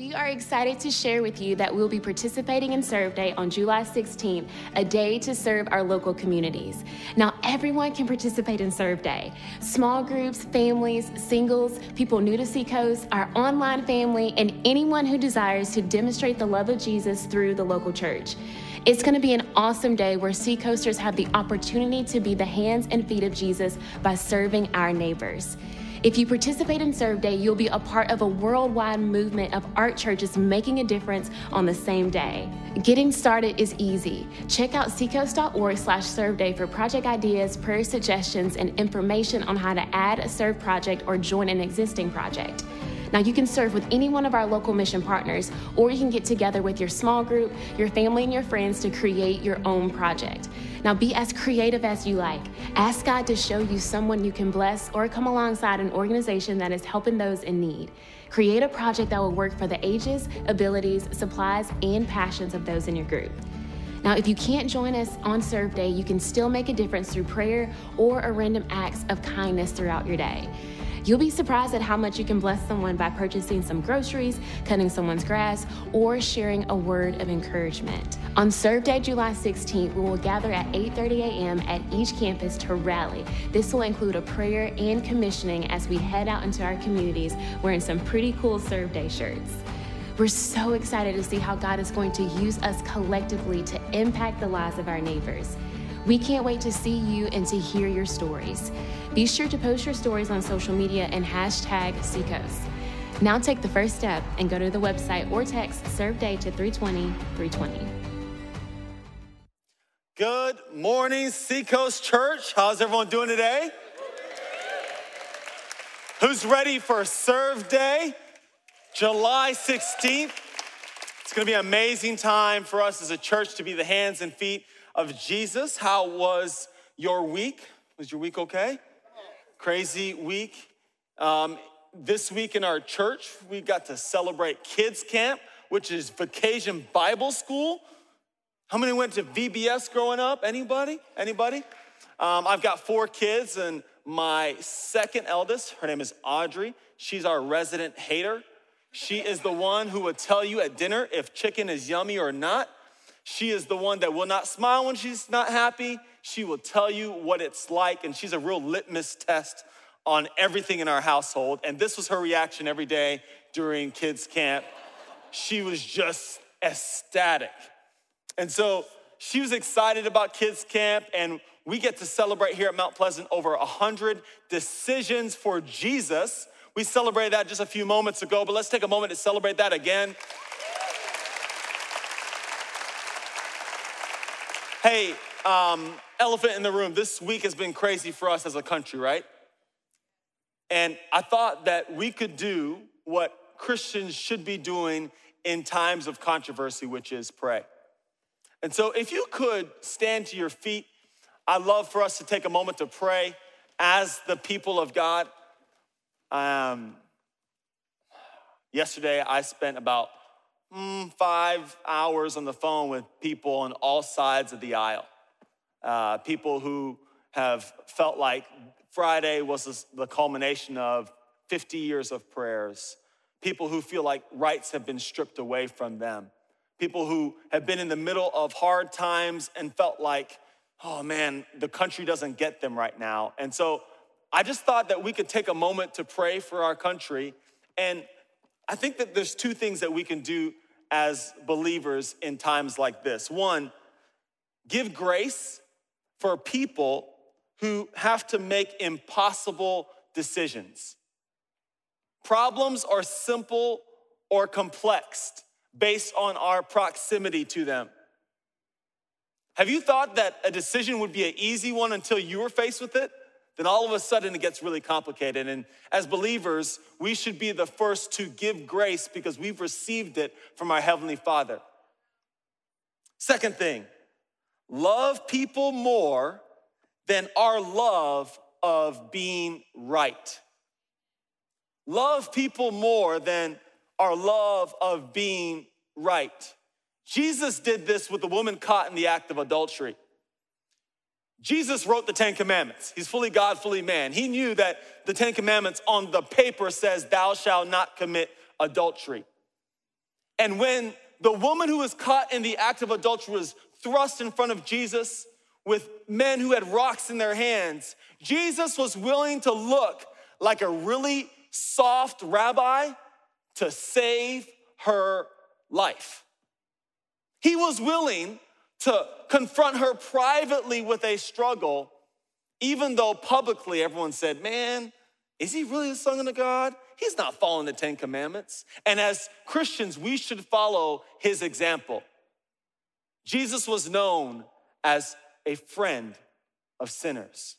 We are excited to share with you that we'll be participating in Serve Day on July 16th, a day to serve our local communities. Now, everyone can participate in Serve Day. Small groups, families, singles, people new to Seacoast, our online family, and anyone who desires to demonstrate the love of Jesus through the local church. It's going to be an awesome day where Seacoasters have the opportunity to be the hands and feet of Jesus by serving our neighbors. If you participate in Serve Day, you'll be a part of a worldwide movement of ARC churches making a difference on the same day. Getting started is easy. Check out seacoast.org slash serve day for project ideas, prayer suggestions, and information on how to add a serve project or join an existing project. Now, you can serve with any one of our local mission partners, or you can get together with your small group, your family, and your friends to create your own project. Now, be as creative as you like. Ask God to show you someone you can bless or come alongside an organization that is helping those in need. Create a project that will work for the ages, abilities, supplies, and passions of those in your group. Now, if you can't join us on Serve Day, you can still make a difference through prayer or a random acts of kindness throughout your day. You'll be surprised at how much you can bless someone by purchasing some groceries, cutting someone's grass, or sharing a word of encouragement. On Serve Day, July 16th, we will gather at 8:30 a.m. at each campus to rally. This will include a prayer and commissioning as we head out into our communities wearing some pretty cool Serve Day shirts. We're so excited to see how God is going to use us collectively to impact the lives of our neighbors. We can't wait to see you and to hear your stories. Be sure to post your stories on social media and hashtag Seacoast. Now take the first step and go to the website or text Serve Day to 320 320. Good morning, Seacoast Church. How's everyone doing today? Who's ready for Serve Day? July 16th. It's gonna be an amazing time for us as a church to be the hands and feet of Jesus. How was your week? Was your week okay? Crazy week. Um, this week in our church, we got to celebrate Kids Camp, which is Vacation Bible School. How many went to VBS growing up? Anybody? Anybody? Um, I've got four kids, and my second eldest, her name is Audrey. She's our resident hater. She is the one who would tell you at dinner if chicken is yummy or not. She is the one that will not smile when she's not happy. She will tell you what it's like, and she's a real litmus test on everything in our household. And this was her reaction every day during kids' camp. She was just ecstatic. And so she was excited about kids' camp, and we get to celebrate here at Mount Pleasant over 100 decisions for Jesus. We celebrated that just a few moments ago, but let's take a moment to celebrate that again. Hey, um, elephant in the room, this week has been crazy for us as a country, right? And I thought that we could do what Christians should be doing in times of controversy, which is pray. And so, if you could stand to your feet, I'd love for us to take a moment to pray as the people of God. Um, yesterday, I spent about mm, five hours on the phone with people on all sides of the aisle. Uh, people who have felt like Friday was the culmination of 50 years of prayers. People who feel like rights have been stripped away from them. People who have been in the middle of hard times and felt like, oh man, the country doesn't get them right now. And so I just thought that we could take a moment to pray for our country. And I think that there's two things that we can do as believers in times like this. One, give grace for people who have to make impossible decisions. Problems are simple or complex based on our proximity to them. Have you thought that a decision would be an easy one until you were faced with it? Then all of a sudden it gets really complicated. And as believers, we should be the first to give grace because we've received it from our Heavenly Father. Second thing, love people more than our love of being right. Love people more than our love of being right. Jesus did this with the woman caught in the act of adultery. Jesus wrote the Ten Commandments. He's fully God, fully man. He knew that the Ten Commandments on the paper says, Thou shalt not commit adultery. And when the woman who was caught in the act of adultery was thrust in front of Jesus with men who had rocks in their hands, Jesus was willing to look like a really soft rabbi to save her life. He was willing to confront her privately with a struggle, even though publicly everyone said, Man, is he really the Son of God? He's not following the Ten Commandments. And as Christians, we should follow his example. Jesus was known as a friend of sinners.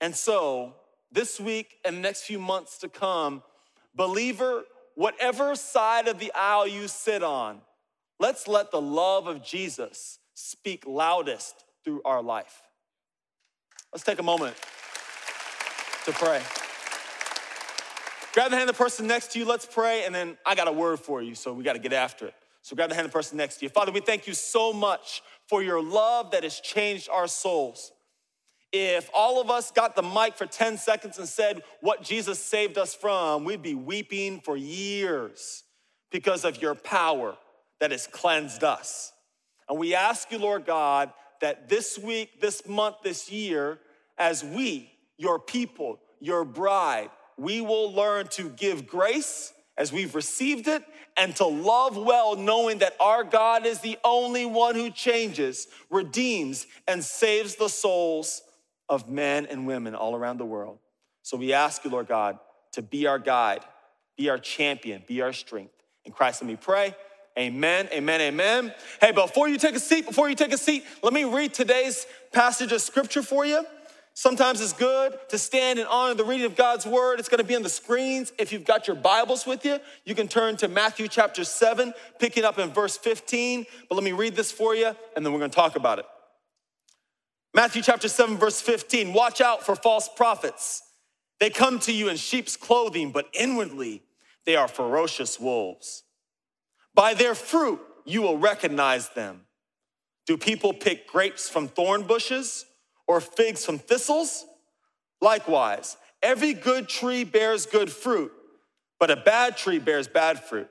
And so, this week and the next few months to come, believer, whatever side of the aisle you sit on, let's let the love of Jesus speak loudest through our life. Let's take a moment to pray. Grab the hand of the person next to you, let's pray, and then I got a word for you, so we got to get after it. So grab the hand of the person next to you. Father, we thank you so much for your love that has changed our souls. If all of us got the mic for 10 seconds and said what Jesus saved us from, we'd be weeping for years because of your power that has cleansed us. And we ask you, Lord God, that this week, this month, this year, as we, your people, your bride, we will learn to give grace as we've received it and to love well, knowing that our God is the only one who changes, redeems, and saves the souls of men and women all around the world. So we ask you, Lord God, to be our guide, be our champion, be our strength. In Christ, let me pray. Amen, amen, amen. Hey, before you take a seat, before you take a seat, let me read today's passage of scripture for you. Sometimes it's good to stand and honor the reading of God's word. It's going to be on the screens. If you've got your Bibles with you, you can turn to Matthew chapter 7, picking up in verse 15. But let me read this for you, and then we're going to talk about it. Matthew chapter 7, verse 15 Watch out for false prophets. They come to you in sheep's clothing, but inwardly they are ferocious wolves. By their fruit you will recognize them. Do people pick grapes from thorn bushes? Or figs from thistles? Likewise, every good tree bears good fruit, but a bad tree bears bad fruit.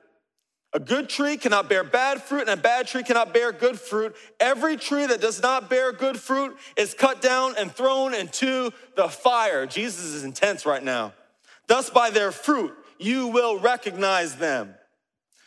A good tree cannot bear bad fruit, and a bad tree cannot bear good fruit. Every tree that does not bear good fruit is cut down and thrown into the fire. Jesus is intense right now. Thus, by their fruit, you will recognize them.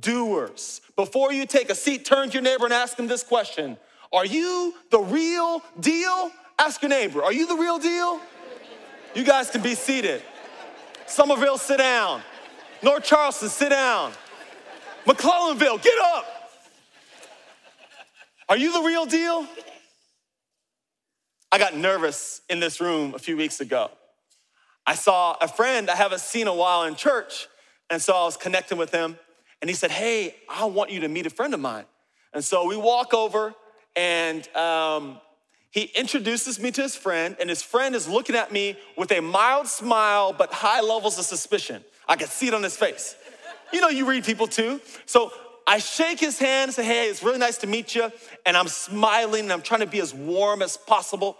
doers. Before you take a seat, turn to your neighbor and ask him this question Are you the real deal? Ask your neighbor, Are you the real deal? You guys can be seated. Summerville, sit down. North Charleston, sit down. McClellanville, get up. Are you the real deal? I got nervous in this room a few weeks ago. I saw a friend I haven't seen a while in church, and so I was connecting with him. And he said, Hey, I want you to meet a friend of mine. And so we walk over, and um, he introduces me to his friend, and his friend is looking at me with a mild smile, but high levels of suspicion. I could see it on his face. You know, you read people too. So I shake his hand and say, Hey, it's really nice to meet you. And I'm smiling and I'm trying to be as warm as possible.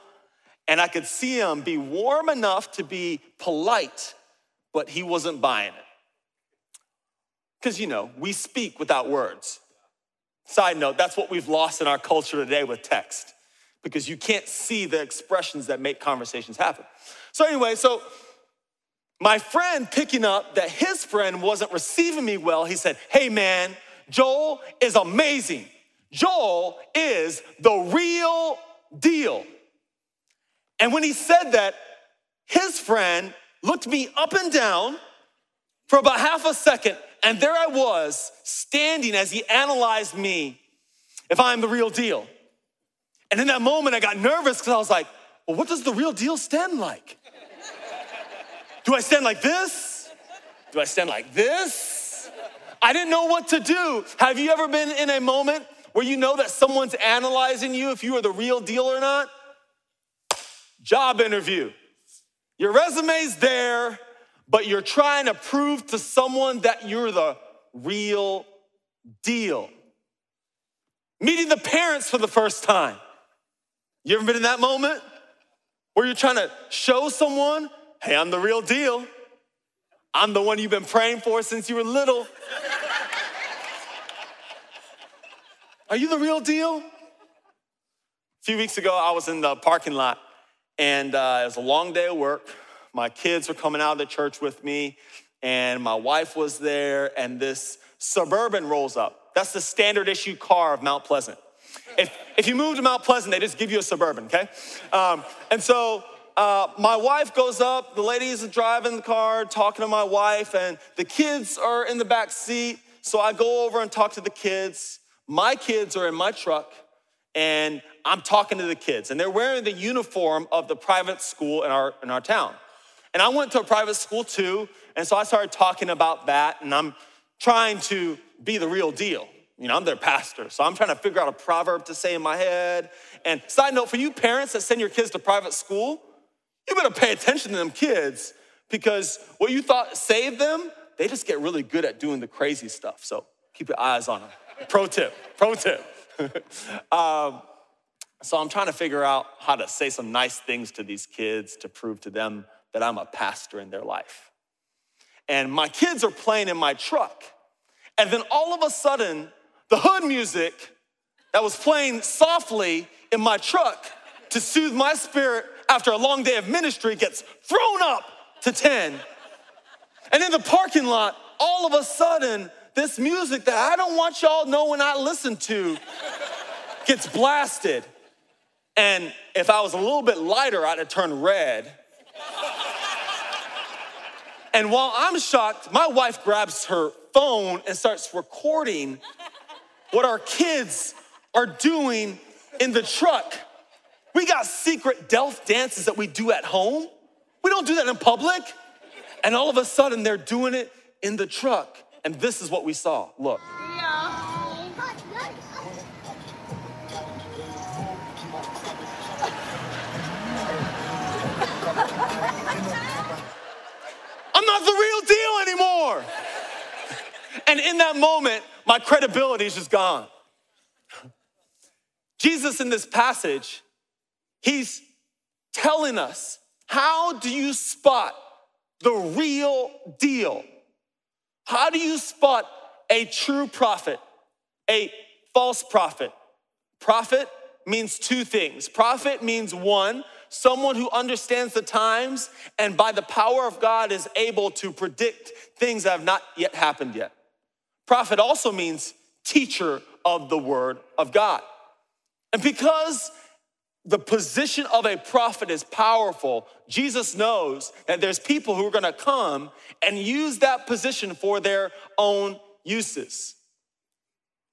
And I could see him be warm enough to be polite, but he wasn't buying it. Because, you know, we speak without words. Side note, that's what we've lost in our culture today with text, because you can't see the expressions that make conversations happen. So, anyway, so my friend picking up that his friend wasn't receiving me well, he said, Hey man, Joel is amazing. Joel is the real deal. And when he said that, his friend looked me up and down for about half a second and there I was standing as he analyzed me if I'm the real deal. And in that moment, I got nervous because I was like, well, what does the real deal stand like? Do I stand like this? Do I stand like this? I didn't know what to do. Have you ever been in a moment where you know that someone's analyzing you if you are the real deal or not? Job interview. Your resume's there, but you're trying to prove to someone that you're the real deal. Meeting the parents for the first time. You ever been in that moment where you're trying to show someone, hey, I'm the real deal? I'm the one you've been praying for since you were little. Are you the real deal? A few weeks ago, I was in the parking lot and uh, it was a long day of work. My kids were coming out of the church with me, and my wife was there, and this Suburban rolls up. That's the standard issue car of Mount Pleasant. If, if you move to Mount Pleasant, they just give you a Suburban, okay? Um, and so uh, my wife goes up, the lady's driving the car, talking to my wife, and the kids are in the back seat. So I go over and talk to the kids. My kids are in my truck, and I'm talking to the kids, and they're wearing the uniform of the private school in our, in our town. And I went to a private school too, and so I started talking about that, and I'm trying to be the real deal. You know, I'm their pastor, so I'm trying to figure out a proverb to say in my head. And side note, for you parents that send your kids to private school, you better pay attention to them kids because what you thought saved them, they just get really good at doing the crazy stuff. So keep your eyes on them. pro tip, pro tip. um, so I'm trying to figure out how to say some nice things to these kids to prove to them that I'm a pastor in their life. And my kids are playing in my truck. And then all of a sudden, the hood music that was playing softly in my truck to soothe my spirit after a long day of ministry gets thrown up to 10. And in the parking lot, all of a sudden, this music that I don't want y'all knowing I listen to gets blasted. And if I was a little bit lighter, I'd have turned red. And while I'm shocked, my wife grabs her phone and starts recording what our kids are doing in the truck. We got secret Delf dances that we do at home. We don't do that in public. And all of a sudden, they're doing it in the truck. And this is what we saw. Look. Not the real deal anymore. and in that moment, my credibility is just gone. Jesus, in this passage, he's telling us how do you spot the real deal? How do you spot a true prophet, a false prophet? Prophet means two things. Prophet means one, someone who understands the times and by the power of God is able to predict things that have not yet happened yet. Prophet also means teacher of the word of God. And because the position of a prophet is powerful, Jesus knows that there's people who are gonna come and use that position for their own uses.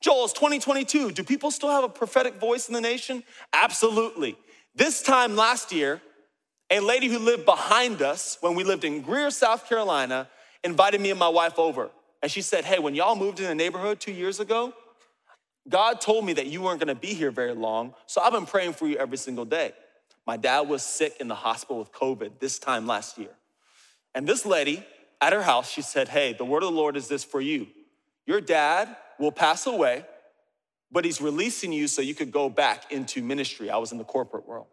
Joel's 2022. Do people still have a prophetic voice in the nation? Absolutely. This time last year, a lady who lived behind us when we lived in Greer, South Carolina, invited me and my wife over. And she said, Hey, when y'all moved in the neighborhood two years ago, God told me that you weren't gonna be here very long, so I've been praying for you every single day. My dad was sick in the hospital with COVID this time last year. And this lady at her house, she said, Hey, the word of the Lord is this for you. Your dad will pass away, but he's releasing you so you could go back into ministry. I was in the corporate world.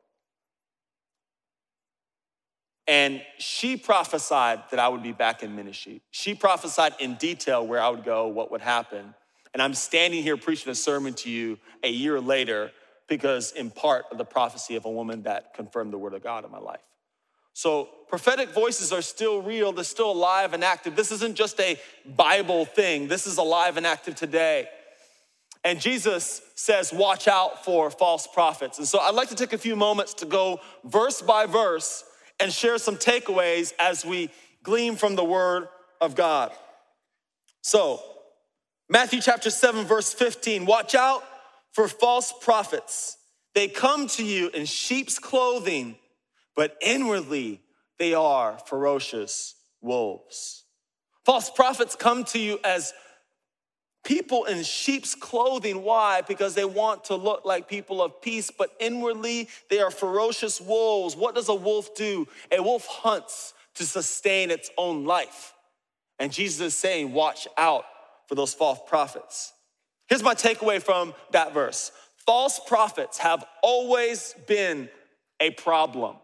And she prophesied that I would be back in ministry. She prophesied in detail where I would go, what would happen. And I'm standing here preaching a sermon to you a year later because, in part, of the prophecy of a woman that confirmed the word of God in my life. So, prophetic voices are still real, they're still alive and active. This isn't just a Bible thing, this is alive and active today. And Jesus says, watch out for false prophets. And so I'd like to take a few moments to go verse by verse and share some takeaways as we glean from the word of God. So, Matthew chapter 7, verse 15 watch out for false prophets. They come to you in sheep's clothing, but inwardly they are ferocious wolves. False prophets come to you as people in sheep's clothing. Why? Because they want to look like people of peace, but inwardly they are ferocious wolves. What does a wolf do? A wolf hunts to sustain its own life. And Jesus is saying, watch out for those false prophets. Here's my takeaway from that verse false prophets have always been a problem.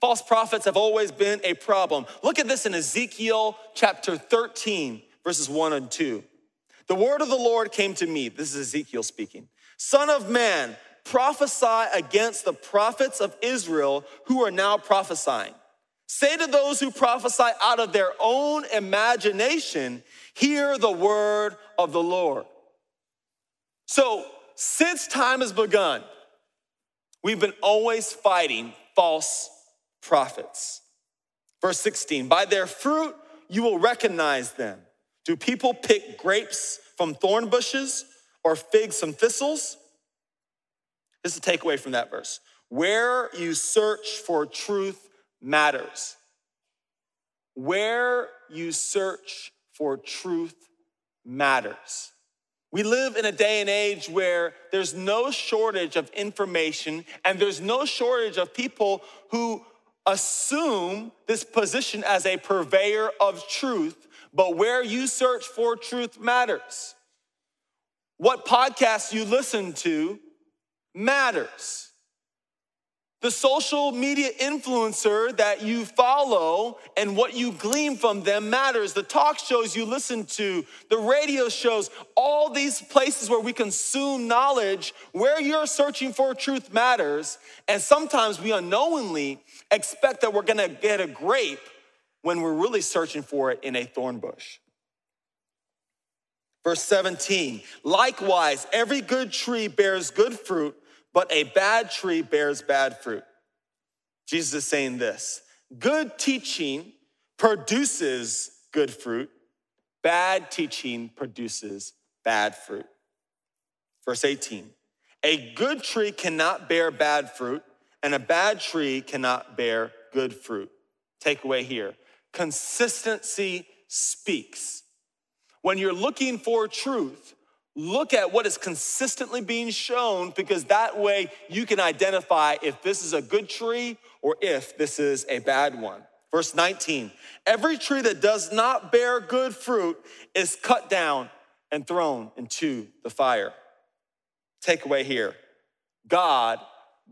False prophets have always been a problem. Look at this in Ezekiel chapter 13, verses 1 and 2. The word of the Lord came to me. This is Ezekiel speaking. Son of man, prophesy against the prophets of Israel who are now prophesying. Say to those who prophesy out of their own imagination, hear the word of the Lord. So, since time has begun, we've been always fighting false prophets. Verse 16, by their fruit you will recognize them. Do people pick grapes from thorn bushes or figs from thistles? This is a takeaway from that verse. Where you search for truth matters. Where you search for truth matters. We live in a day and age where there's no shortage of information and there's no shortage of people who assume this position as a purveyor of truth, but where you search for truth matters. What podcasts you listen to matters. The social media influencer that you follow and what you glean from them matters. The talk shows you listen to, the radio shows, all these places where we consume knowledge, where you're searching for truth matters. And sometimes we unknowingly expect that we're gonna get a grape when we're really searching for it in a thorn bush. Verse 17, likewise, every good tree bears good fruit but a bad tree bears bad fruit. Jesus is saying this good teaching produces good fruit, bad teaching produces bad fruit. Verse 18 A good tree cannot bear bad fruit, and a bad tree cannot bear good fruit. Takeaway here consistency speaks. When you're looking for truth, Look at what is consistently being shown because that way you can identify if this is a good tree or if this is a bad one. Verse 19 Every tree that does not bear good fruit is cut down and thrown into the fire. Takeaway here God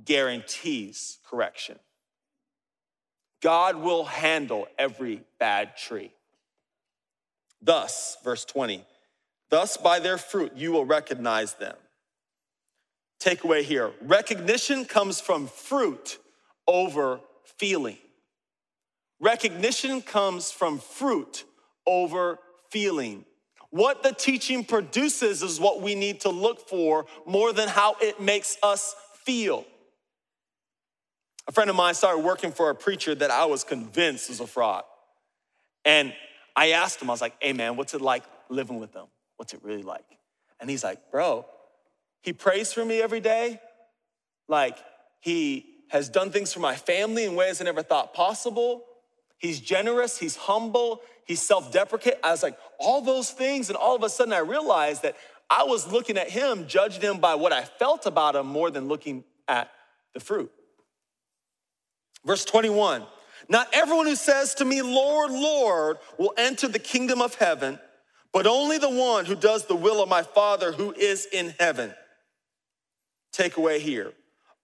guarantees correction. God will handle every bad tree. Thus, verse 20, Thus, by their fruit, you will recognize them. Takeaway here recognition comes from fruit over feeling. Recognition comes from fruit over feeling. What the teaching produces is what we need to look for more than how it makes us feel. A friend of mine started working for a preacher that I was convinced was a fraud. And I asked him, I was like, hey man, what's it like living with them? What's it really like? And he's like, Bro, he prays for me every day. Like, he has done things for my family in ways I never thought possible. He's generous, he's humble, he's self deprecate. I was like, all those things. And all of a sudden, I realized that I was looking at him, judging him by what I felt about him more than looking at the fruit. Verse 21 Not everyone who says to me, Lord, Lord, will enter the kingdom of heaven but only the one who does the will of my Father who is in heaven. Takeaway here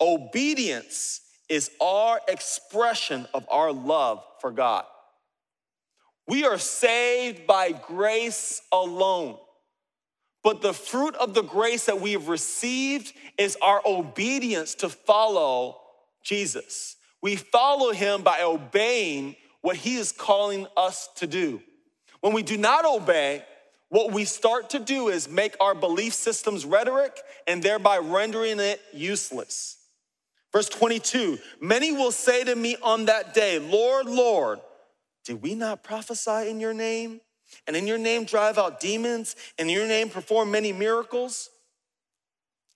obedience is our expression of our love for God. We are saved by grace alone. But the fruit of the grace that we have received is our obedience to follow Jesus. We follow him by obeying what he is calling us to do. When we do not obey, what we start to do is make our belief systems rhetoric and thereby rendering it useless. Verse 22 Many will say to me on that day, Lord, Lord, did we not prophesy in your name? And in your name drive out demons? And in your name perform many miracles?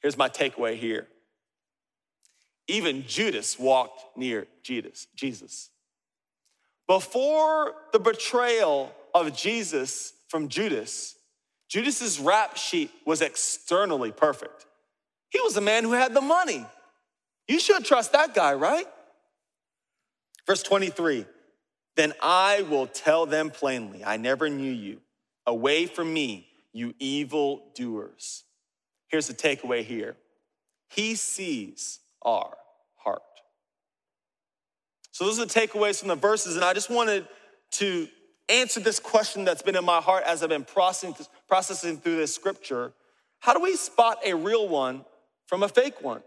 Here's my takeaway here. Even Judas walked near Jesus. Before the betrayal of Jesus, from Judas, Judas's rap sheet was externally perfect. He was a man who had the money. You should trust that guy, right? Verse 23 Then I will tell them plainly, I never knew you. Away from me, you evil doers. Here's the takeaway here He sees our. So, those are the takeaways from the verses, and I just wanted to answer this question that's been in my heart as I've been processing, through this scripture. How do we spot a real one from a fake one?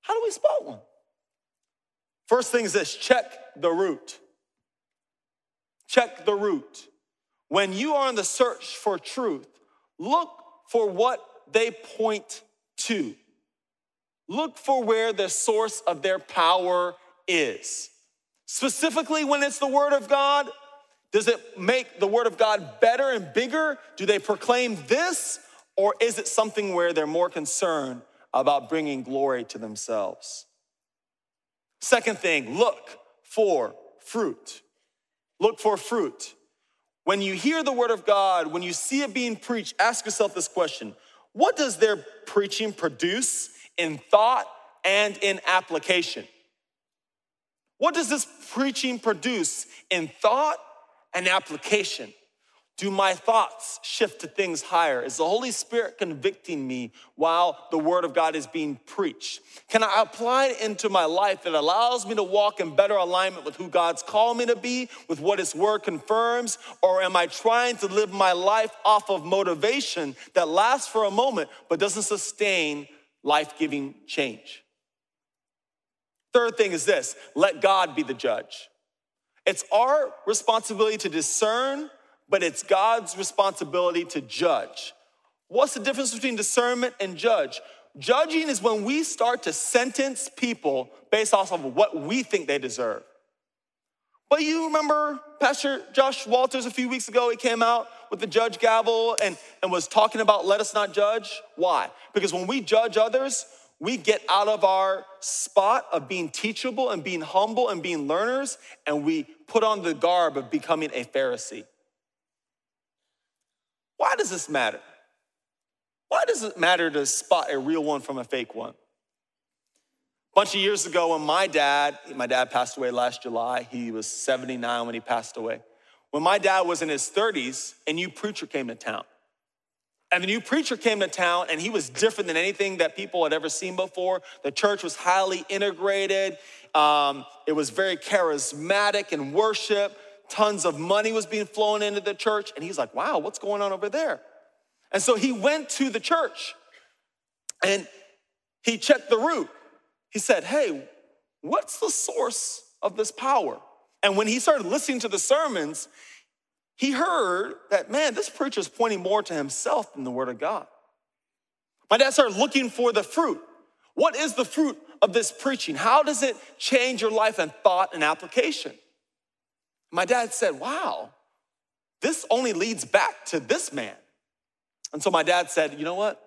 How do we spot one? First thing is this check the root. Check the root. When you are in the search for truth, look for what they point to. Look for where the source of their power is. Specifically, when it's the Word of God, does it make the Word of God better and bigger? Do they proclaim this? Or is it something where they're more concerned about bringing glory to themselves? Second thing, look for fruit. Look for fruit. When you hear the Word of God, when you see it being preached, ask yourself this question What does their preaching produce in thought and in application? What does this preaching produce in thought and application? Do my thoughts shift to things higher? Is the Holy Spirit convicting me while the Word of God is being preached? Can I apply it into my life that allows me to walk in better alignment with who God's called me to be, with what His Word confirms? Or am I trying to live my life off of motivation that lasts for a moment but doesn't sustain life giving change? Third thing is this let God be the judge. It's our responsibility to discern, but it's God's responsibility to judge. What's the difference between discernment and judge? Judging is when we start to sentence people based off of what we think they deserve. But you remember Pastor Josh Walters a few weeks ago, he came out with the judge gavel and, and was talking about let us not judge. Why? Because when we judge others, we get out of our spot of being teachable and being humble and being learners, and we put on the garb of becoming a Pharisee. Why does this matter? Why does it matter to spot a real one from a fake one? A bunch of years ago, when my dad, my dad passed away last July, he was 79 when he passed away. When my dad was in his 30s, a new preacher came to town. And the new preacher came to town, and he was different than anything that people had ever seen before. The church was highly integrated, um, it was very charismatic in worship. Tons of money was being flown into the church. And he's like, wow, what's going on over there? And so he went to the church and he checked the root. He said, hey, what's the source of this power? And when he started listening to the sermons, he heard that, man, this preacher is pointing more to himself than the word of God. My dad started looking for the fruit. What is the fruit of this preaching? How does it change your life and thought and application? My dad said, wow, this only leads back to this man. And so my dad said, you know what?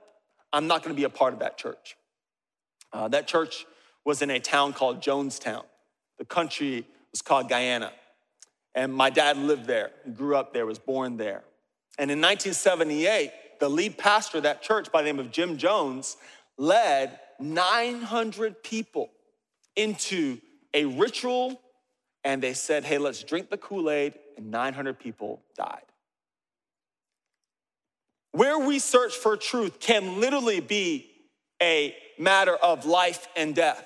I'm not gonna be a part of that church. Uh, that church was in a town called Jonestown. The country was called Guyana. And my dad lived there, grew up there, was born there. And in 1978, the lead pastor of that church by the name of Jim Jones led 900 people into a ritual, and they said, hey, let's drink the Kool Aid, and 900 people died. Where we search for truth can literally be a matter of life and death.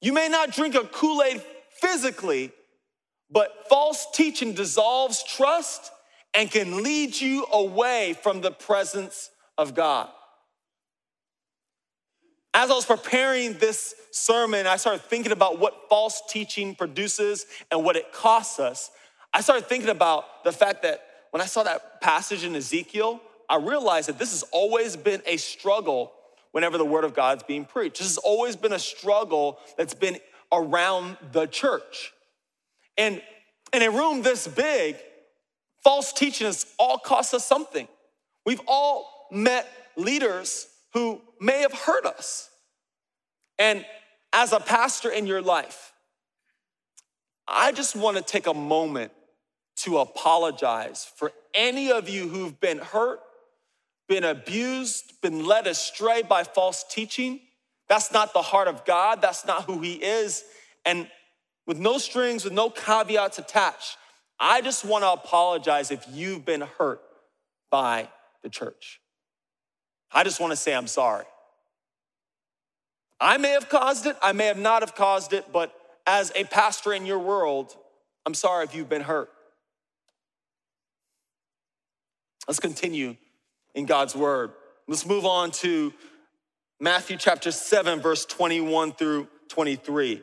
You may not drink a Kool Aid physically, but false teaching dissolves trust and can lead you away from the presence of God. As I was preparing this sermon, I started thinking about what false teaching produces and what it costs us. I started thinking about the fact that when I saw that passage in Ezekiel, I realized that this has always been a struggle whenever the word of God's being preached. This has always been a struggle that's been around the church. And in a room this big, false teaching has all cost us something. We've all met leaders who may have hurt us. And as a pastor in your life, I just want to take a moment to apologize for any of you who've been hurt been abused, been led astray by false teaching. That's not the heart of God. That's not who He is. And with no strings, with no caveats attached, I just want to apologize if you've been hurt by the church. I just want to say I'm sorry. I may have caused it, I may have not have caused it, but as a pastor in your world, I'm sorry if you've been hurt. Let's continue in God's word. Let's move on to Matthew chapter 7, verse 21 through 23.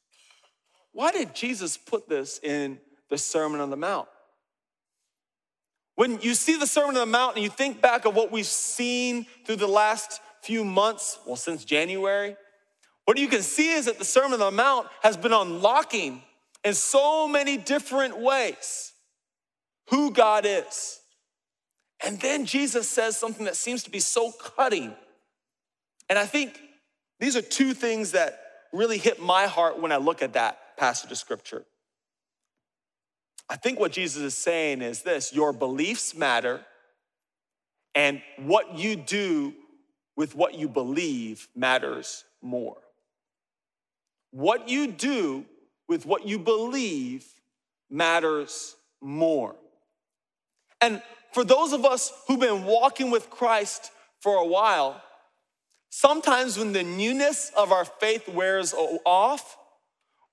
Why did Jesus put this in the Sermon on the Mount? When you see the Sermon on the Mount and you think back of what we've seen through the last few months, well, since January, what you can see is that the Sermon on the Mount has been unlocking in so many different ways who God is. And then Jesus says something that seems to be so cutting. And I think these are two things that really hit my heart when I look at that passage of scripture. I think what Jesus is saying is this your beliefs matter, and what you do with what you believe matters more. What you do with what you believe matters more. And for those of us who've been walking with Christ for a while, sometimes when the newness of our faith wears off,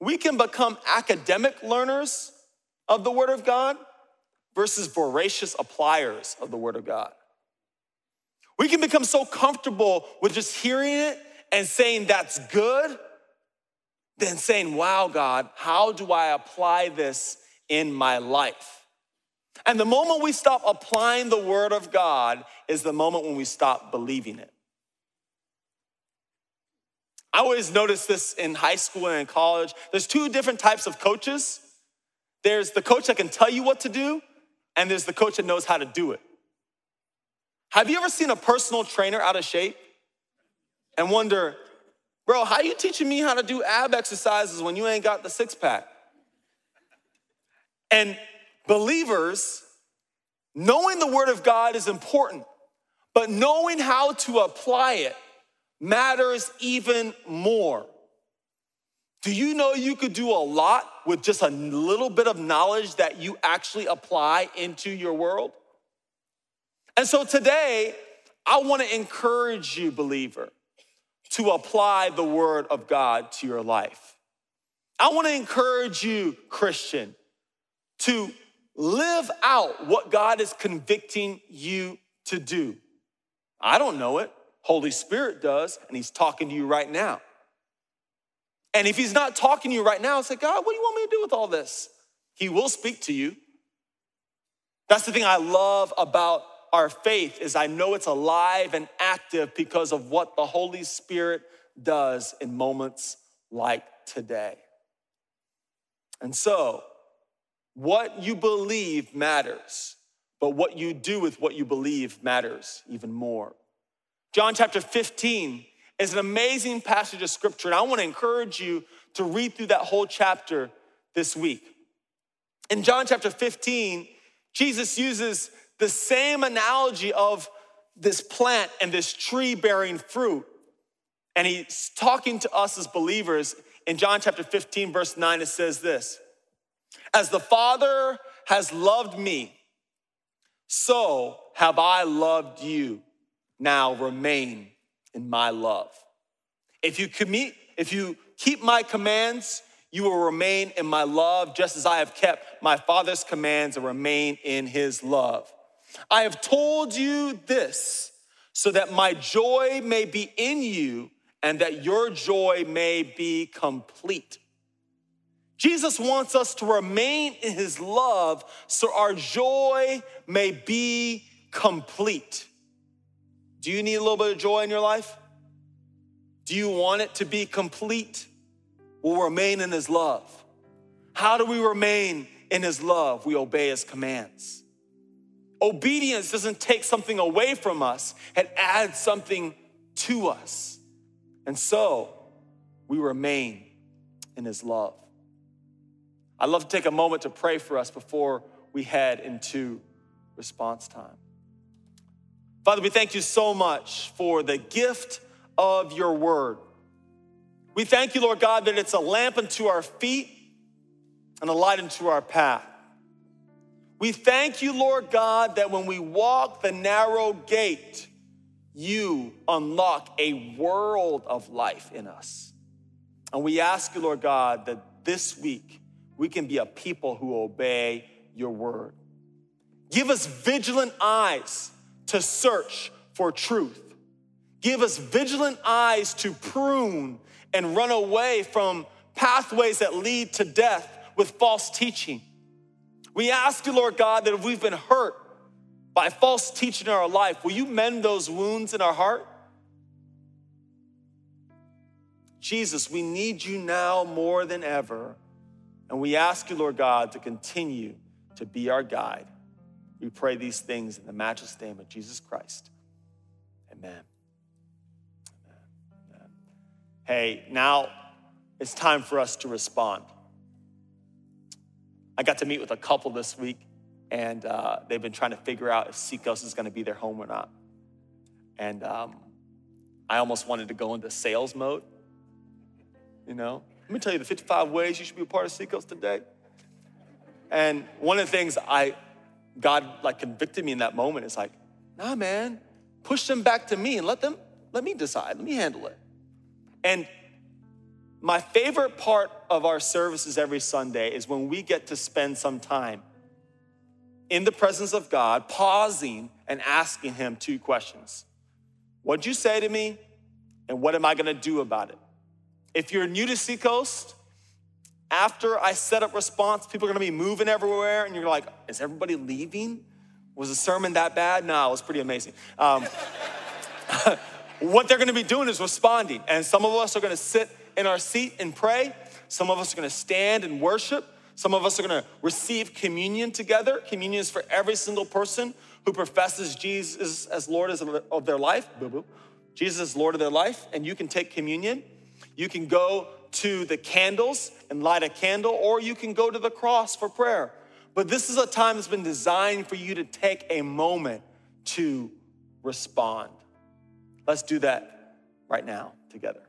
we can become academic learners of the Word of God versus voracious appliers of the Word of God. We can become so comfortable with just hearing it and saying that's good than saying, wow, God, how do I apply this in my life? And the moment we stop applying the Word of God is the moment when we stop believing it. I always noticed this in high school and in college. There's two different types of coaches. There's the coach that can tell you what to do, and there's the coach that knows how to do it. Have you ever seen a personal trainer out of shape and wonder, bro, how you teaching me how to do ab exercises when you ain't got the six pack? And believers, knowing the word of God is important, but knowing how to apply it matters even more. Do you know you could do a lot with just a little bit of knowledge that you actually apply into your world? And so today, I want to encourage you, believer, to apply the word of God to your life. I want to encourage you, Christian, to live out what God is convicting you to do. I don't know it. Holy Spirit does, and He's talking to you right now. And if He's not talking to you right now, say, God, what do you want me to do with all this? He will speak to you. That's the thing I love about our faith is I know it's alive and active because of what the Holy Spirit does in moments like today. And so, what you believe matters, but what you do with what you believe matters even more. John chapter 15 is an amazing passage of scripture, and I want to encourage you to read through that whole chapter this week. In John chapter 15, Jesus uses the same analogy of this plant and this tree bearing fruit. And he's talking to us as believers. In John chapter 15, verse 9, it says this As the Father has loved me, so have I loved you now remain in my love. If you commit, if you keep my commands, you will remain in my love, just as I have kept my Father's commands and remain in his love. I have told you this so that my joy may be in you and that your joy may be complete. Jesus wants us to remain in his love so our joy may be complete. Do you need a little bit of joy in your life? Do you want it to be complete? We'll remain in His love. How do we remain in His love? We obey His commands. Obedience doesn't take something away from us, it adds something to us. And so we remain in His love. I'd love to take a moment to pray for us before we head into response time. Father, we thank you so much for the gift of your word. We thank you, Lord God, that it's a lamp unto our feet and a light unto our path. We thank you, Lord God, that when we walk the narrow gate, you unlock a world of life in us. And we ask you, Lord God, that this week we can be a people who obey your word. Give us vigilant eyes to search for truth. Give us vigilant eyes to prune and run away from pathways that lead to death with false teaching. We ask you, Lord God, that if we've been hurt by false teaching in our life, will you mend those wounds in our heart? Jesus, we need you now more than ever. And we ask you, Lord God, to continue to be our guide. We pray these things in the matchless name of Jesus Christ. Amen. Hey, now it's time for us to respond. I got to meet with a couple this week, and uh, they've been trying to figure out if Seacoast is going to be their home or not. And um, I almost wanted to go into sales mode. You know, let me tell you the 55 ways you should be a part of Seacoast today. And one of the things I, God like convicted me in that moment It's like, nah, man, push them back to me and let them, let me decide, let me handle it. And my favorite part of our services every Sunday is when we get to spend some time in the presence of God, pausing and asking Him two questions What'd you say to me? And what am I gonna do about it? If you're new to Seacoast, after I set up response, people are gonna be moving everywhere, and you're like, Is everybody leaving? Was the sermon that bad? No, it was pretty amazing. Um, what they're gonna be doing is responding, and some of us are gonna sit in our seat and pray. Some of us are gonna stand and worship. Some of us are gonna receive communion together. Communion is for every single person who professes Jesus as Lord of their life. Jesus is Lord of their life, and you can take communion. You can go to the candles and light a candle, or you can go to the cross for prayer. But this is a time that's been designed for you to take a moment to respond. Let's do that right now together.